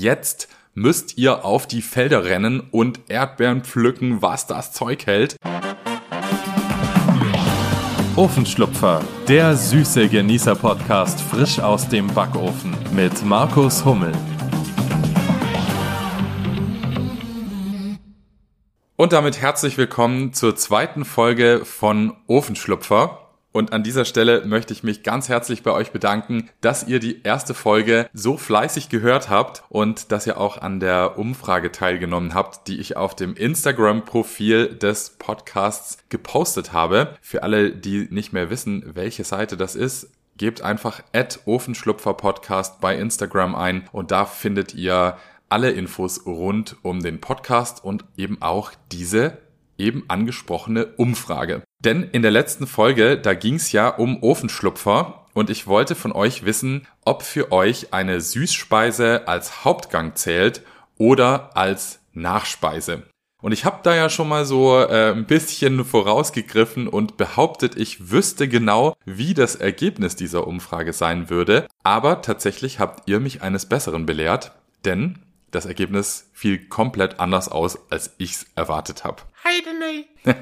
Jetzt müsst ihr auf die Felder rennen und Erdbeeren pflücken, was das Zeug hält. Ofenschlupfer, der süße Genießer-Podcast frisch aus dem Backofen mit Markus Hummel. Und damit herzlich willkommen zur zweiten Folge von Ofenschlupfer. Und an dieser Stelle möchte ich mich ganz herzlich bei euch bedanken, dass ihr die erste Folge so fleißig gehört habt und dass ihr auch an der Umfrage teilgenommen habt, die ich auf dem Instagram-Profil des Podcasts gepostet habe. Für alle, die nicht mehr wissen, welche Seite das ist, gebt einfach Ofenschlupfer Podcast bei Instagram ein und da findet ihr alle Infos rund um den Podcast und eben auch diese eben angesprochene Umfrage. Denn in der letzten Folge, da ging es ja um Ofenschlupfer und ich wollte von euch wissen, ob für euch eine Süßspeise als Hauptgang zählt oder als Nachspeise. Und ich habe da ja schon mal so äh, ein bisschen vorausgegriffen und behauptet, ich wüsste genau, wie das Ergebnis dieser Umfrage sein würde. Aber tatsächlich habt ihr mich eines Besseren belehrt, denn das Ergebnis fiel komplett anders aus, als ich's erwartet habe.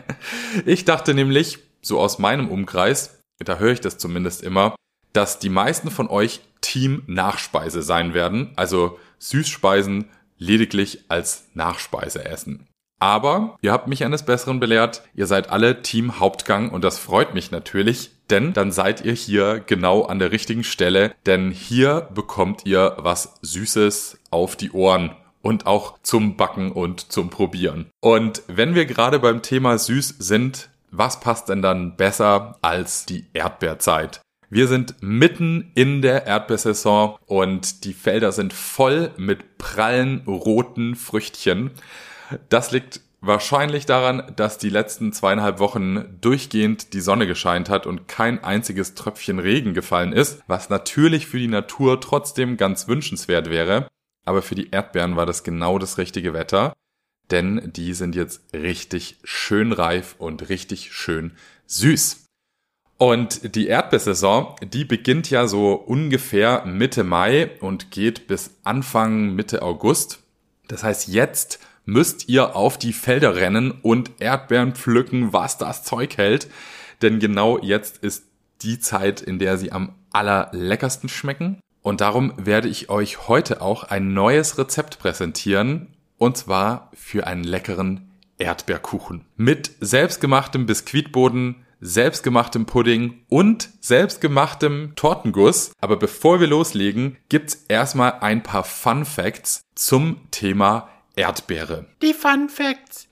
Ich dachte nämlich, so aus meinem Umkreis, da höre ich das zumindest immer, dass die meisten von euch Team Nachspeise sein werden, also Süßspeisen lediglich als Nachspeise essen. Aber ihr habt mich eines Besseren belehrt, ihr seid alle Team Hauptgang und das freut mich natürlich, denn dann seid ihr hier genau an der richtigen Stelle, denn hier bekommt ihr was Süßes auf die Ohren und auch zum Backen und zum Probieren. Und wenn wir gerade beim Thema süß sind, was passt denn dann besser als die Erdbeerzeit? Wir sind mitten in der Erdbeersaison und die Felder sind voll mit prallen roten Früchtchen. Das liegt wahrscheinlich daran, dass die letzten zweieinhalb Wochen durchgehend die Sonne gescheint hat und kein einziges Tröpfchen Regen gefallen ist, was natürlich für die Natur trotzdem ganz wünschenswert wäre. Aber für die Erdbeeren war das genau das richtige Wetter, denn die sind jetzt richtig schön reif und richtig schön süß. Und die Erdbeersaison, die beginnt ja so ungefähr Mitte Mai und geht bis Anfang Mitte August. Das heißt, jetzt müsst ihr auf die Felder rennen und Erdbeeren pflücken, was das Zeug hält. Denn genau jetzt ist die Zeit, in der sie am allerleckersten schmecken. Und darum werde ich euch heute auch ein neues Rezept präsentieren. Und zwar für einen leckeren Erdbeerkuchen. Mit selbstgemachtem Biskuitboden, selbstgemachtem Pudding und selbstgemachtem Tortenguss. Aber bevor wir loslegen, gibt's erstmal ein paar Fun Facts zum Thema Erdbeere. Die Fun Facts.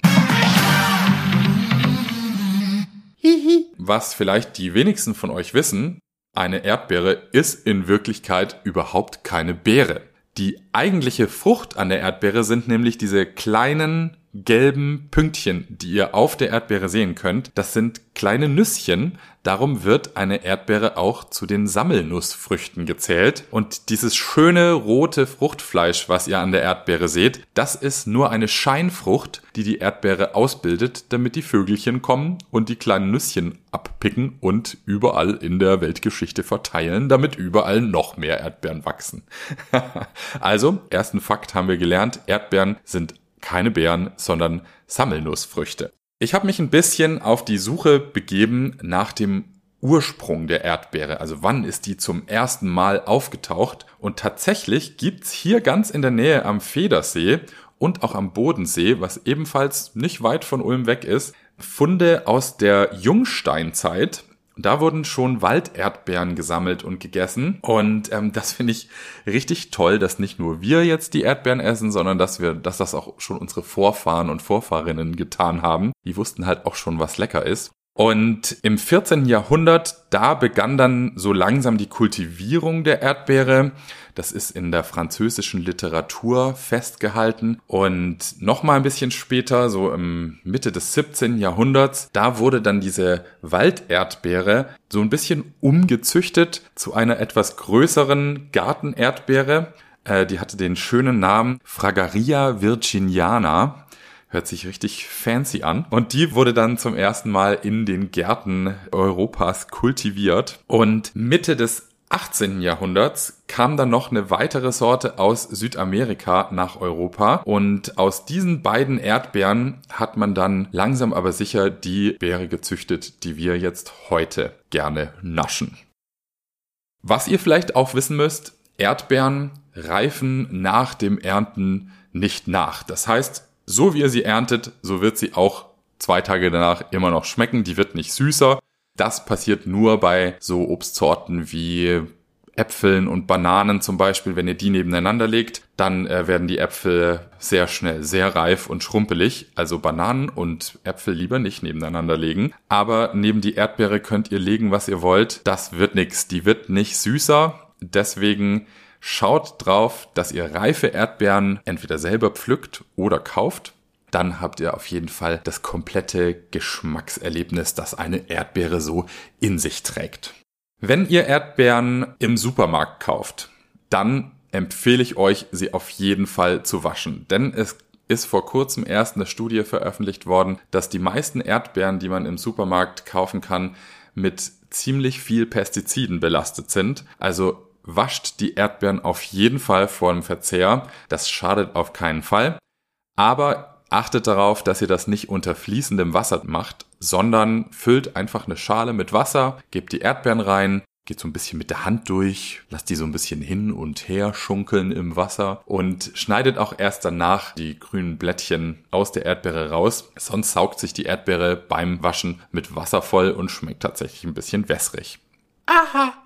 Hihi. Was vielleicht die wenigsten von euch wissen, eine Erdbeere ist in Wirklichkeit überhaupt keine Beere. Die eigentliche Frucht an der Erdbeere sind nämlich diese kleinen gelben Pünktchen, die ihr auf der Erdbeere sehen könnt. Das sind kleine Nüsschen. Darum wird eine Erdbeere auch zu den Sammelnussfrüchten gezählt. Und dieses schöne rote Fruchtfleisch, was ihr an der Erdbeere seht, das ist nur eine Scheinfrucht, die die Erdbeere ausbildet, damit die Vögelchen kommen und die kleinen Nüsschen abpicken und überall in der Weltgeschichte verteilen, damit überall noch mehr Erdbeeren wachsen. also, ersten Fakt haben wir gelernt, Erdbeeren sind keine Beeren, sondern Sammelnussfrüchte. Ich habe mich ein bisschen auf die Suche begeben nach dem Ursprung der Erdbeere, also wann ist die zum ersten Mal aufgetaucht. Und tatsächlich gibt's hier ganz in der Nähe am Federsee und auch am Bodensee, was ebenfalls nicht weit von Ulm weg ist, Funde aus der Jungsteinzeit. Da wurden schon Walderdbeeren gesammelt und gegessen. Und ähm, das finde ich richtig toll, dass nicht nur wir jetzt die Erdbeeren essen, sondern dass wir, dass das auch schon unsere Vorfahren und Vorfahrinnen getan haben. Die wussten halt auch schon, was lecker ist. Und im 14. Jahrhundert, da begann dann so langsam die Kultivierung der Erdbeere. Das ist in der französischen Literatur festgehalten. Und nochmal ein bisschen später, so im Mitte des 17. Jahrhunderts, da wurde dann diese Walderdbeere so ein bisschen umgezüchtet zu einer etwas größeren Gartenerdbeere. Äh, die hatte den schönen Namen Fragaria virginiana. Hört sich richtig fancy an. Und die wurde dann zum ersten Mal in den Gärten Europas kultiviert. Und Mitte des 18. Jahrhunderts kam dann noch eine weitere Sorte aus Südamerika nach Europa und aus diesen beiden Erdbeeren hat man dann langsam aber sicher die Beere gezüchtet, die wir jetzt heute gerne naschen. Was ihr vielleicht auch wissen müsst, Erdbeeren reifen nach dem Ernten nicht nach. Das heißt, so wie ihr sie erntet, so wird sie auch zwei Tage danach immer noch schmecken. Die wird nicht süßer, das passiert nur bei so Obstsorten wie Äpfeln und Bananen zum Beispiel. Wenn ihr die nebeneinander legt, dann äh, werden die Äpfel sehr schnell sehr reif und schrumpelig. Also Bananen und Äpfel lieber nicht nebeneinander legen. Aber neben die Erdbeere könnt ihr legen, was ihr wollt. Das wird nix. Die wird nicht süßer. Deswegen schaut drauf, dass ihr reife Erdbeeren entweder selber pflückt oder kauft dann habt ihr auf jeden Fall das komplette Geschmackserlebnis, das eine Erdbeere so in sich trägt. Wenn ihr Erdbeeren im Supermarkt kauft, dann empfehle ich euch, sie auf jeden Fall zu waschen. Denn es ist vor kurzem erst eine Studie veröffentlicht worden, dass die meisten Erdbeeren, die man im Supermarkt kaufen kann, mit ziemlich viel Pestiziden belastet sind. Also wascht die Erdbeeren auf jeden Fall vor dem Verzehr. Das schadet auf keinen Fall. Aber Achtet darauf, dass ihr das nicht unter fließendem Wasser macht, sondern füllt einfach eine Schale mit Wasser, gebt die Erdbeeren rein, geht so ein bisschen mit der Hand durch, lasst die so ein bisschen hin und her schunkeln im Wasser und schneidet auch erst danach die grünen Blättchen aus der Erdbeere raus. Sonst saugt sich die Erdbeere beim Waschen mit Wasser voll und schmeckt tatsächlich ein bisschen wässrig. Aha.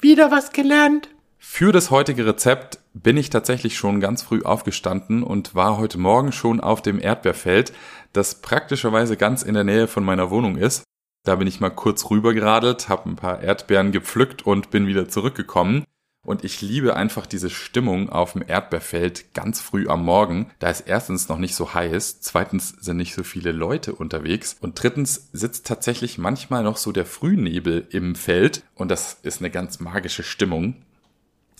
Wieder was gelernt. Für das heutige Rezept bin ich tatsächlich schon ganz früh aufgestanden und war heute Morgen schon auf dem Erdbeerfeld, das praktischerweise ganz in der Nähe von meiner Wohnung ist. Da bin ich mal kurz rübergeradelt, habe ein paar Erdbeeren gepflückt und bin wieder zurückgekommen. Und ich liebe einfach diese Stimmung auf dem Erdbeerfeld ganz früh am Morgen. Da ist erstens noch nicht so heiß, zweitens sind nicht so viele Leute unterwegs und drittens sitzt tatsächlich manchmal noch so der Frühnebel im Feld und das ist eine ganz magische Stimmung.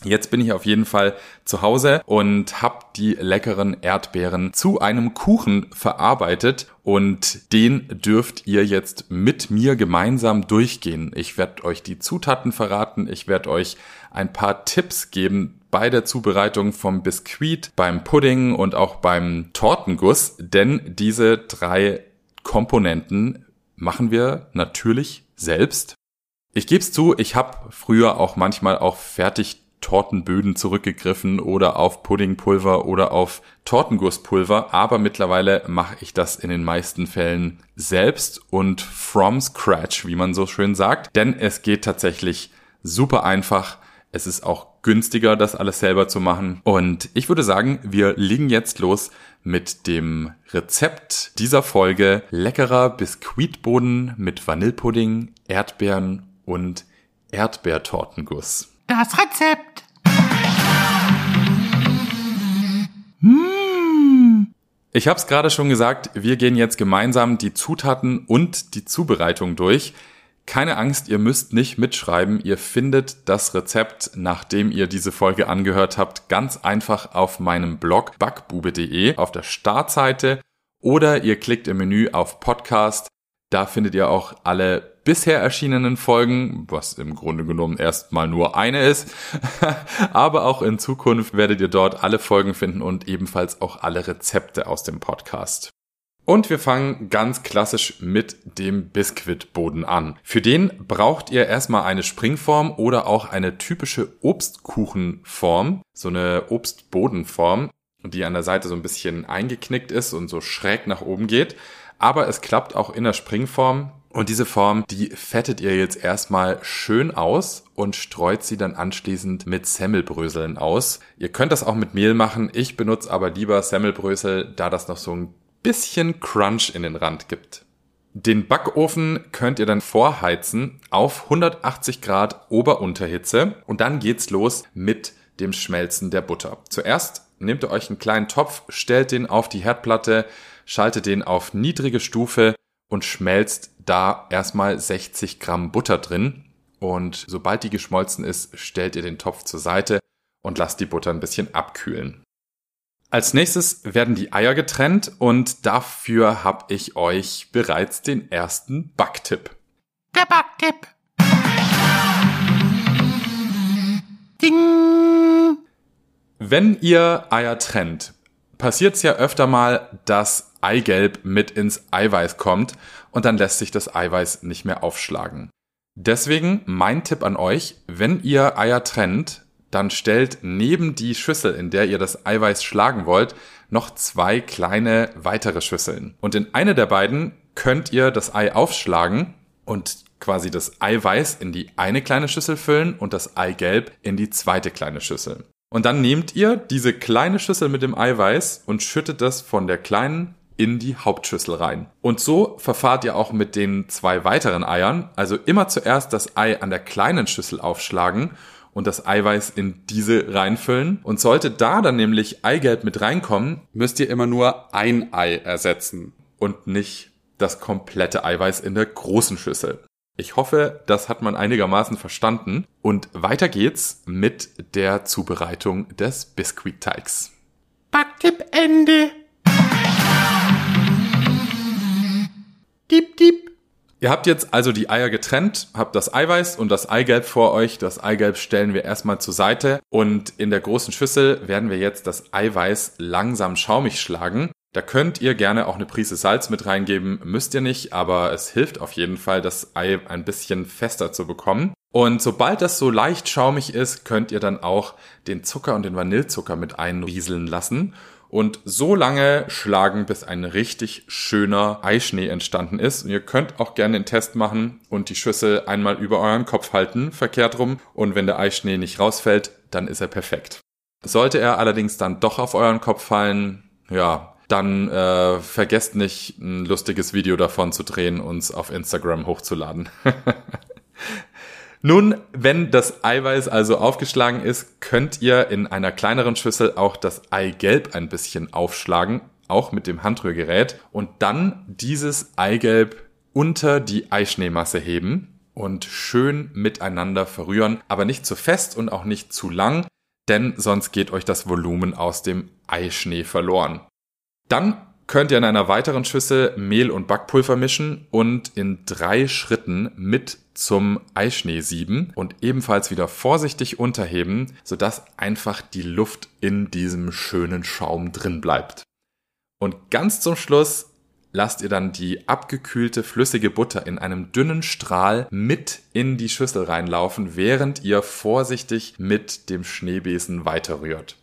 Jetzt bin ich auf jeden Fall zu Hause und habe die leckeren Erdbeeren zu einem Kuchen verarbeitet und den dürft ihr jetzt mit mir gemeinsam durchgehen. Ich werde euch die Zutaten verraten, ich werde euch ein paar Tipps geben bei der Zubereitung vom Biskuit, beim Pudding und auch beim Tortenguss, denn diese drei Komponenten machen wir natürlich selbst. Ich gebe es zu, ich habe früher auch manchmal auch fertig Tortenböden zurückgegriffen oder auf Puddingpulver oder auf Tortengusspulver, aber mittlerweile mache ich das in den meisten Fällen selbst und from scratch, wie man so schön sagt, denn es geht tatsächlich super einfach. Es ist auch günstiger, das alles selber zu machen. Und ich würde sagen, wir legen jetzt los mit dem Rezept dieser Folge leckerer Biskuitboden mit Vanillepudding, Erdbeeren und Erdbeertortenguss. Das Rezept. Ich habe es gerade schon gesagt, wir gehen jetzt gemeinsam die Zutaten und die Zubereitung durch. Keine Angst, ihr müsst nicht mitschreiben. Ihr findet das Rezept, nachdem ihr diese Folge angehört habt, ganz einfach auf meinem Blog backbube.de auf der Startseite oder ihr klickt im Menü auf Podcast. Da findet ihr auch alle bisher erschienenen Folgen, was im Grunde genommen erstmal nur eine ist. Aber auch in Zukunft werdet ihr dort alle Folgen finden und ebenfalls auch alle Rezepte aus dem Podcast. Und wir fangen ganz klassisch mit dem Biskuitboden an. Für den braucht ihr erstmal eine Springform oder auch eine typische Obstkuchenform, so eine Obstbodenform, die an der Seite so ein bisschen eingeknickt ist und so schräg nach oben geht. Aber es klappt auch in der Springform. Und diese Form, die fettet ihr jetzt erstmal schön aus und streut sie dann anschließend mit Semmelbröseln aus. Ihr könnt das auch mit Mehl machen. Ich benutze aber lieber Semmelbrösel, da das noch so ein bisschen Crunch in den Rand gibt. Den Backofen könnt ihr dann vorheizen auf 180 Grad Ober-Unterhitze und dann geht's los mit dem Schmelzen der Butter. Zuerst nehmt ihr euch einen kleinen Topf, stellt den auf die Herdplatte, schaltet den auf niedrige Stufe und schmelzt da erstmal 60 Gramm Butter drin. Und sobald die geschmolzen ist, stellt ihr den Topf zur Seite und lasst die Butter ein bisschen abkühlen. Als nächstes werden die Eier getrennt und dafür habe ich euch bereits den ersten Backtipp. Der Backtipp. Ding. Wenn ihr Eier trennt, passiert es ja öfter mal, dass Eigelb mit ins Eiweiß kommt und dann lässt sich das Eiweiß nicht mehr aufschlagen. Deswegen mein Tipp an euch, wenn ihr Eier trennt, dann stellt neben die Schüssel, in der ihr das Eiweiß schlagen wollt, noch zwei kleine weitere Schüsseln. Und in eine der beiden könnt ihr das Ei aufschlagen und quasi das Eiweiß in die eine kleine Schüssel füllen und das Eigelb in die zweite kleine Schüssel. Und dann nehmt ihr diese kleine Schüssel mit dem Eiweiß und schüttet das von der kleinen in die Hauptschüssel rein. Und so verfahrt ihr auch mit den zwei weiteren Eiern. Also immer zuerst das Ei an der kleinen Schüssel aufschlagen und das Eiweiß in diese reinfüllen. Und sollte da dann nämlich Eigelb mit reinkommen, müsst ihr immer nur ein Ei ersetzen und nicht das komplette Eiweiß in der großen Schüssel. Ich hoffe, das hat man einigermaßen verstanden. Und weiter geht's mit der Zubereitung des Biskuitteigs. Backtipp Ende. Diep, diep. Ihr habt jetzt also die Eier getrennt, habt das Eiweiß und das Eigelb vor euch. Das Eigelb stellen wir erstmal zur Seite und in der großen Schüssel werden wir jetzt das Eiweiß langsam schaumig schlagen. Da könnt ihr gerne auch eine Prise Salz mit reingeben, müsst ihr nicht, aber es hilft auf jeden Fall, das Ei ein bisschen fester zu bekommen. Und sobald das so leicht schaumig ist, könnt ihr dann auch den Zucker und den Vanillezucker mit einrieseln lassen und so lange schlagen, bis ein richtig schöner Eischnee entstanden ist. Und ihr könnt auch gerne den Test machen und die Schüssel einmal über euren Kopf halten, verkehrt rum. Und wenn der Eischnee nicht rausfällt, dann ist er perfekt. Sollte er allerdings dann doch auf euren Kopf fallen, ja, dann äh, vergesst nicht, ein lustiges Video davon zu drehen, uns auf Instagram hochzuladen. Nun, wenn das Eiweiß also aufgeschlagen ist, könnt ihr in einer kleineren Schüssel auch das Eigelb ein bisschen aufschlagen, auch mit dem Handrührgerät, und dann dieses Eigelb unter die Eischneemasse heben und schön miteinander verrühren, aber nicht zu fest und auch nicht zu lang, denn sonst geht euch das Volumen aus dem Eischnee verloren. Dann könnt ihr in einer weiteren Schüssel Mehl und Backpulver mischen und in drei Schritten mit zum Eischnee sieben und ebenfalls wieder vorsichtig unterheben, sodass einfach die Luft in diesem schönen Schaum drin bleibt. Und ganz zum Schluss lasst ihr dann die abgekühlte flüssige Butter in einem dünnen Strahl mit in die Schüssel reinlaufen, während ihr vorsichtig mit dem Schneebesen weiterrührt.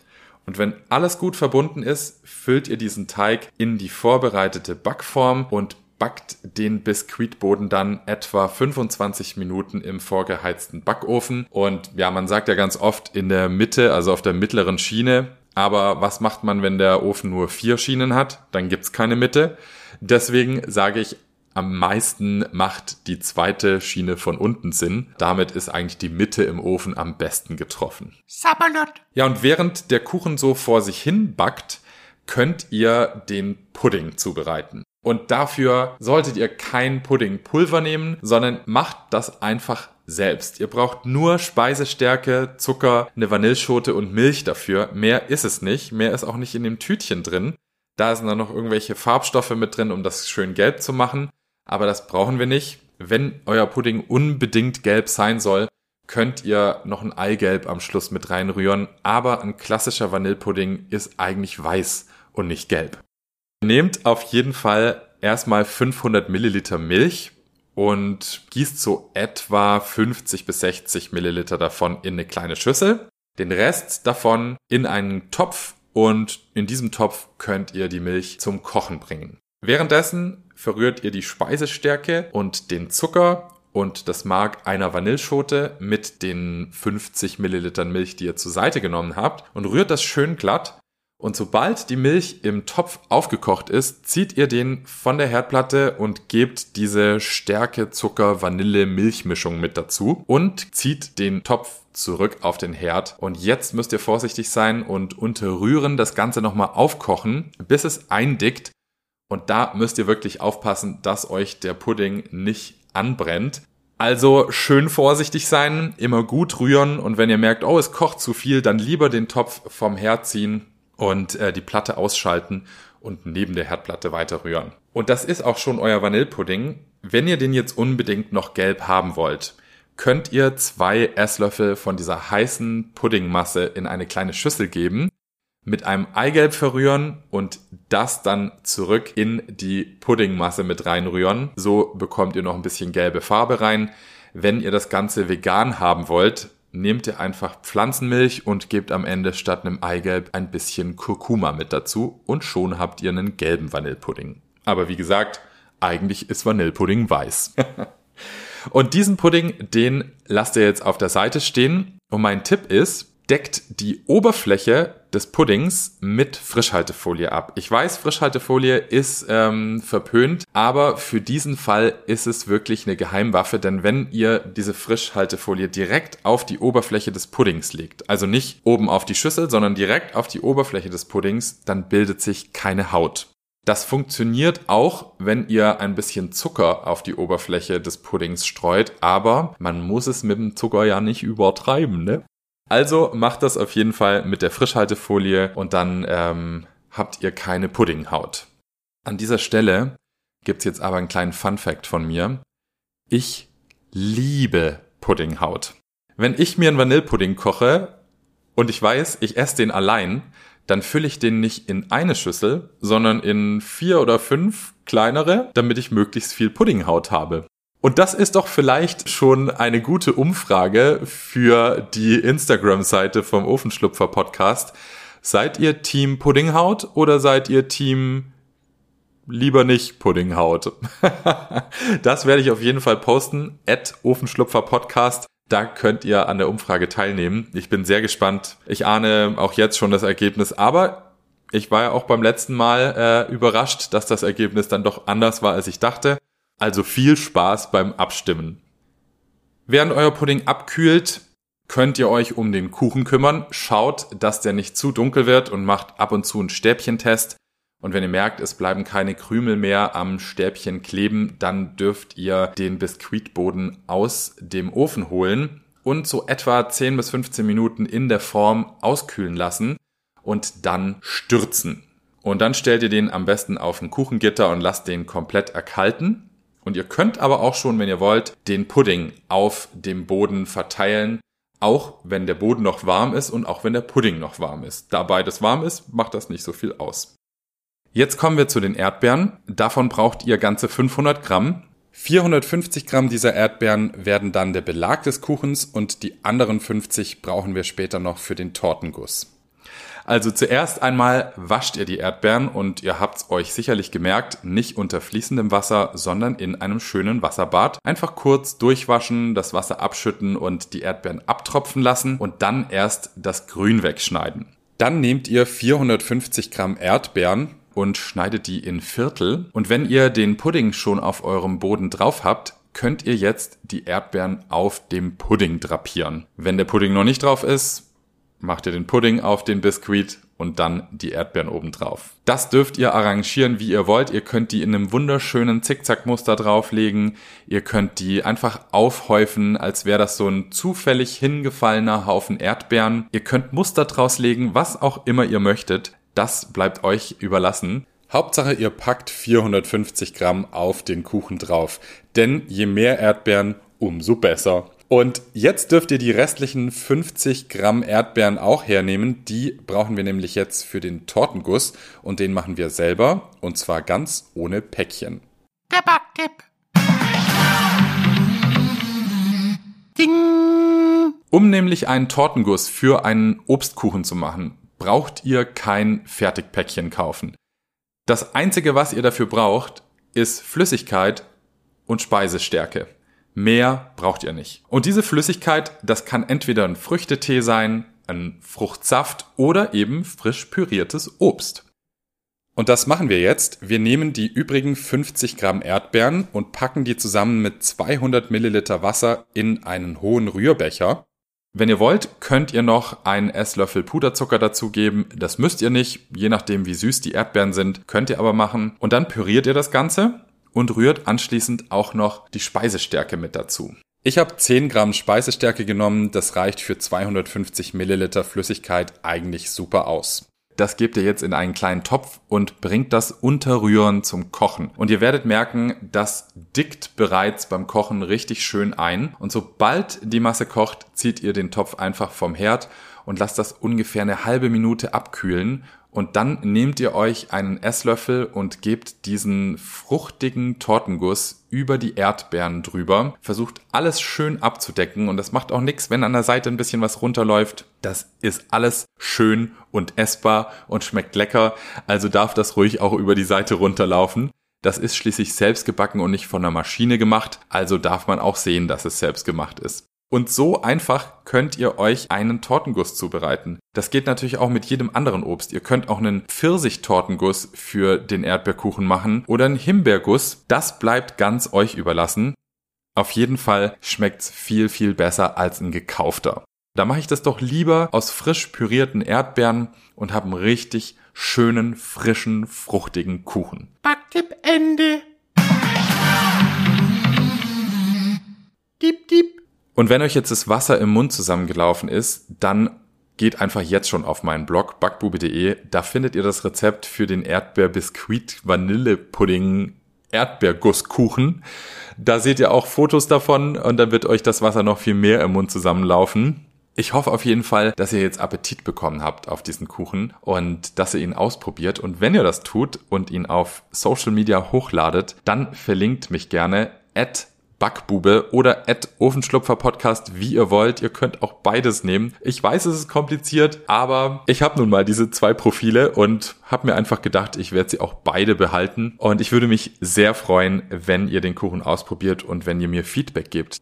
Und wenn alles gut verbunden ist, füllt ihr diesen Teig in die vorbereitete Backform und backt den Biskuitboden dann etwa 25 Minuten im vorgeheizten Backofen. Und ja, man sagt ja ganz oft in der Mitte, also auf der mittleren Schiene. Aber was macht man, wenn der Ofen nur vier Schienen hat? Dann gibt's keine Mitte. Deswegen sage ich am meisten macht die zweite Schiene von unten Sinn. Damit ist eigentlich die Mitte im Ofen am besten getroffen. Sabalot. Ja, und während der Kuchen so vor sich hin backt, könnt ihr den Pudding zubereiten. Und dafür solltet ihr kein Puddingpulver nehmen, sondern macht das einfach selbst. Ihr braucht nur Speisestärke, Zucker, eine Vanilleschote und Milch dafür. Mehr ist es nicht. Mehr ist auch nicht in dem Tütchen drin. Da sind dann noch irgendwelche Farbstoffe mit drin, um das schön gelb zu machen aber das brauchen wir nicht. Wenn euer Pudding unbedingt gelb sein soll, könnt ihr noch ein Eigelb am Schluss mit reinrühren, aber ein klassischer Vanillepudding ist eigentlich weiß und nicht gelb. Nehmt auf jeden Fall erstmal 500 Milliliter Milch und gießt so etwa 50 bis 60 Milliliter davon in eine kleine Schüssel. Den Rest davon in einen Topf und in diesem Topf könnt ihr die Milch zum Kochen bringen. Währenddessen verrührt ihr die Speisestärke und den Zucker und das Mark einer Vanilleschote mit den 50 Millilitern Milch, die ihr zur Seite genommen habt und rührt das schön glatt. Und sobald die Milch im Topf aufgekocht ist, zieht ihr den von der Herdplatte und gebt diese Stärke, Zucker, Vanille, Milchmischung mit dazu und zieht den Topf zurück auf den Herd. Und jetzt müsst ihr vorsichtig sein und unterrühren das Ganze nochmal aufkochen, bis es eindickt und da müsst ihr wirklich aufpassen, dass euch der Pudding nicht anbrennt. Also schön vorsichtig sein, immer gut rühren und wenn ihr merkt, oh, es kocht zu viel, dann lieber den Topf vom Herd ziehen und äh, die Platte ausschalten und neben der Herdplatte weiter rühren. Und das ist auch schon euer Vanillepudding. Wenn ihr den jetzt unbedingt noch gelb haben wollt, könnt ihr zwei Esslöffel von dieser heißen Puddingmasse in eine kleine Schüssel geben, mit einem Eigelb verrühren und das dann zurück in die Puddingmasse mit reinrühren. So bekommt ihr noch ein bisschen gelbe Farbe rein. Wenn ihr das Ganze vegan haben wollt, nehmt ihr einfach Pflanzenmilch und gebt am Ende statt einem Eigelb ein bisschen Kurkuma mit dazu und schon habt ihr einen gelben Vanillepudding. Aber wie gesagt, eigentlich ist Vanillepudding weiß. und diesen Pudding, den lasst ihr jetzt auf der Seite stehen. Und mein Tipp ist, deckt die Oberfläche des Puddings mit Frischhaltefolie ab. Ich weiß, Frischhaltefolie ist ähm, verpönt, aber für diesen Fall ist es wirklich eine Geheimwaffe, denn wenn ihr diese Frischhaltefolie direkt auf die Oberfläche des Puddings legt, also nicht oben auf die Schüssel, sondern direkt auf die Oberfläche des Puddings, dann bildet sich keine Haut. Das funktioniert auch, wenn ihr ein bisschen Zucker auf die Oberfläche des Puddings streut, aber man muss es mit dem Zucker ja nicht übertreiben, ne? Also macht das auf jeden Fall mit der Frischhaltefolie und dann ähm, habt ihr keine Puddinghaut. An dieser Stelle gibt's jetzt aber einen kleinen Fun Fact von mir. Ich liebe Puddinghaut. Wenn ich mir einen Vanillepudding koche und ich weiß, ich esse den allein, dann fülle ich den nicht in eine Schüssel, sondern in vier oder fünf kleinere, damit ich möglichst viel Puddinghaut habe. Und das ist doch vielleicht schon eine gute Umfrage für die Instagram-Seite vom Ofenschlupfer Podcast. Seid ihr Team Puddinghaut oder seid ihr Team lieber nicht Puddinghaut? das werde ich auf jeden Fall posten. At Ofenschlupfer Podcast. Da könnt ihr an der Umfrage teilnehmen. Ich bin sehr gespannt. Ich ahne auch jetzt schon das Ergebnis, aber ich war ja auch beim letzten Mal äh, überrascht, dass das Ergebnis dann doch anders war, als ich dachte. Also viel Spaß beim Abstimmen. Während euer Pudding abkühlt, könnt ihr euch um den Kuchen kümmern. Schaut, dass der nicht zu dunkel wird und macht ab und zu einen Stäbchentest. Und wenn ihr merkt, es bleiben keine Krümel mehr am Stäbchen kleben, dann dürft ihr den Biskuitboden aus dem Ofen holen und so etwa 10 bis 15 Minuten in der Form auskühlen lassen und dann stürzen. Und dann stellt ihr den am besten auf ein Kuchengitter und lasst den komplett erkalten. Und ihr könnt aber auch schon, wenn ihr wollt, den Pudding auf dem Boden verteilen, auch wenn der Boden noch warm ist und auch wenn der Pudding noch warm ist. Da beides warm ist, macht das nicht so viel aus. Jetzt kommen wir zu den Erdbeeren. Davon braucht ihr ganze 500 Gramm. 450 Gramm dieser Erdbeeren werden dann der Belag des Kuchens und die anderen 50 brauchen wir später noch für den Tortenguss. Also zuerst einmal wascht ihr die Erdbeeren und ihr habt's euch sicherlich gemerkt, nicht unter fließendem Wasser, sondern in einem schönen Wasserbad. Einfach kurz durchwaschen, das Wasser abschütten und die Erdbeeren abtropfen lassen und dann erst das Grün wegschneiden. Dann nehmt ihr 450 Gramm Erdbeeren und schneidet die in Viertel. Und wenn ihr den Pudding schon auf eurem Boden drauf habt, könnt ihr jetzt die Erdbeeren auf dem Pudding drapieren. Wenn der Pudding noch nicht drauf ist, macht ihr den Pudding auf den Biskuit und dann die Erdbeeren obendrauf. Das dürft ihr arrangieren, wie ihr wollt. Ihr könnt die in einem wunderschönen Zickzackmuster drauflegen. Ihr könnt die einfach aufhäufen, als wäre das so ein zufällig hingefallener Haufen Erdbeeren. Ihr könnt Muster draus legen, was auch immer ihr möchtet. Das bleibt euch überlassen. Hauptsache, ihr packt 450 Gramm auf den Kuchen drauf. Denn je mehr Erdbeeren, umso besser. Und jetzt dürft ihr die restlichen 50 Gramm Erdbeeren auch hernehmen. Die brauchen wir nämlich jetzt für den Tortenguss und den machen wir selber und zwar ganz ohne Päckchen. Der Backtipp. Ding. Um nämlich einen Tortenguss für einen Obstkuchen zu machen, braucht ihr kein Fertigpäckchen kaufen. Das einzige, was ihr dafür braucht, ist Flüssigkeit und Speisestärke. Mehr braucht ihr nicht. Und diese Flüssigkeit, das kann entweder ein Früchtetee sein, ein Fruchtsaft oder eben frisch püriertes Obst. Und das machen wir jetzt. Wir nehmen die übrigen 50 Gramm Erdbeeren und packen die zusammen mit 200 Milliliter Wasser in einen hohen Rührbecher. Wenn ihr wollt, könnt ihr noch einen Esslöffel Puderzucker dazugeben. Das müsst ihr nicht. Je nachdem, wie süß die Erdbeeren sind, könnt ihr aber machen. Und dann püriert ihr das Ganze und rührt anschließend auch noch die Speisestärke mit dazu. Ich habe 10 Gramm Speisestärke genommen, das reicht für 250 Milliliter Flüssigkeit eigentlich super aus. das gebt ihr jetzt in einen kleinen Topf und bringt das Unterrühren zum Kochen. Und ihr werdet merken, das dickt bereits beim Kochen richtig schön ein. Und sobald die Masse kocht, zieht ihr den Topf einfach vom Herd und lasst das ungefähr eine halbe Minute abkühlen und dann nehmt ihr euch einen Esslöffel und gebt diesen fruchtigen Tortenguss über die Erdbeeren drüber. Versucht alles schön abzudecken und das macht auch nichts, wenn an der Seite ein bisschen was runterläuft. Das ist alles schön und essbar und schmeckt lecker. Also darf das ruhig auch über die Seite runterlaufen. Das ist schließlich selbst gebacken und nicht von der Maschine gemacht, also darf man auch sehen, dass es selbst gemacht ist. Und so einfach könnt ihr euch einen Tortenguss zubereiten. Das geht natürlich auch mit jedem anderen Obst. Ihr könnt auch einen Pfirsichtortenguss für den Erdbeerkuchen machen oder einen Himbeerguss. Das bleibt ganz euch überlassen. Auf jeden Fall schmeckt's viel, viel besser als ein gekaufter. Da mache ich das doch lieber aus frisch pürierten Erdbeeren und habe einen richtig schönen, frischen, fruchtigen Kuchen. Backtipp Ende. Diep, diep. Und wenn euch jetzt das Wasser im Mund zusammengelaufen ist, dann geht einfach jetzt schon auf meinen Blog backbube.de. Da findet ihr das Rezept für den Erdbeerbiskuit Vanillepudding Erdbeergusskuchen. Da seht ihr auch Fotos davon und dann wird euch das Wasser noch viel mehr im Mund zusammenlaufen. Ich hoffe auf jeden Fall, dass ihr jetzt Appetit bekommen habt auf diesen Kuchen und dass ihr ihn ausprobiert. Und wenn ihr das tut und ihn auf Social Media hochladet, dann verlinkt mich gerne at Backbube oder at Ofenschlupfer Podcast, wie ihr wollt. Ihr könnt auch beides nehmen. Ich weiß, es ist kompliziert, aber ich habe nun mal diese zwei Profile und habe mir einfach gedacht, ich werde sie auch beide behalten. Und ich würde mich sehr freuen, wenn ihr den Kuchen ausprobiert und wenn ihr mir Feedback gebt.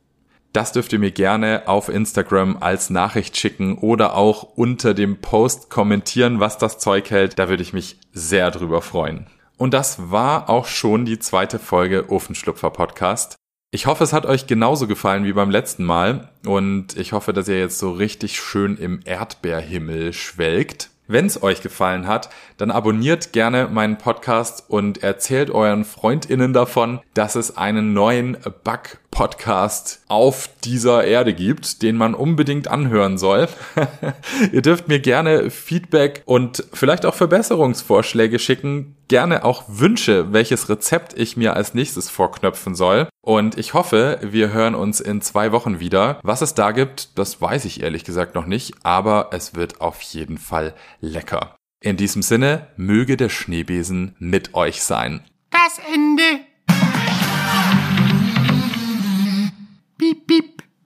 Das dürft ihr mir gerne auf Instagram als Nachricht schicken oder auch unter dem Post kommentieren, was das Zeug hält. Da würde ich mich sehr drüber freuen. Und das war auch schon die zweite Folge Ofenschlupfer Podcast. Ich hoffe, es hat euch genauso gefallen wie beim letzten Mal und ich hoffe, dass ihr jetzt so richtig schön im Erdbeerhimmel schwelgt. Wenn es euch gefallen hat, dann abonniert gerne meinen Podcast und erzählt euren Freundinnen davon, dass es einen neuen Bug-Podcast auf dieser Erde gibt, den man unbedingt anhören soll. Ihr dürft mir gerne Feedback und vielleicht auch Verbesserungsvorschläge schicken, gerne auch Wünsche, welches Rezept ich mir als nächstes vorknöpfen soll. Und ich hoffe, wir hören uns in zwei Wochen wieder. Was es da gibt, das weiß ich ehrlich gesagt noch nicht, aber es wird auf jeden Fall lecker. In diesem Sinne, möge der Schneebesen mit euch sein. Das Ende. beep, beep.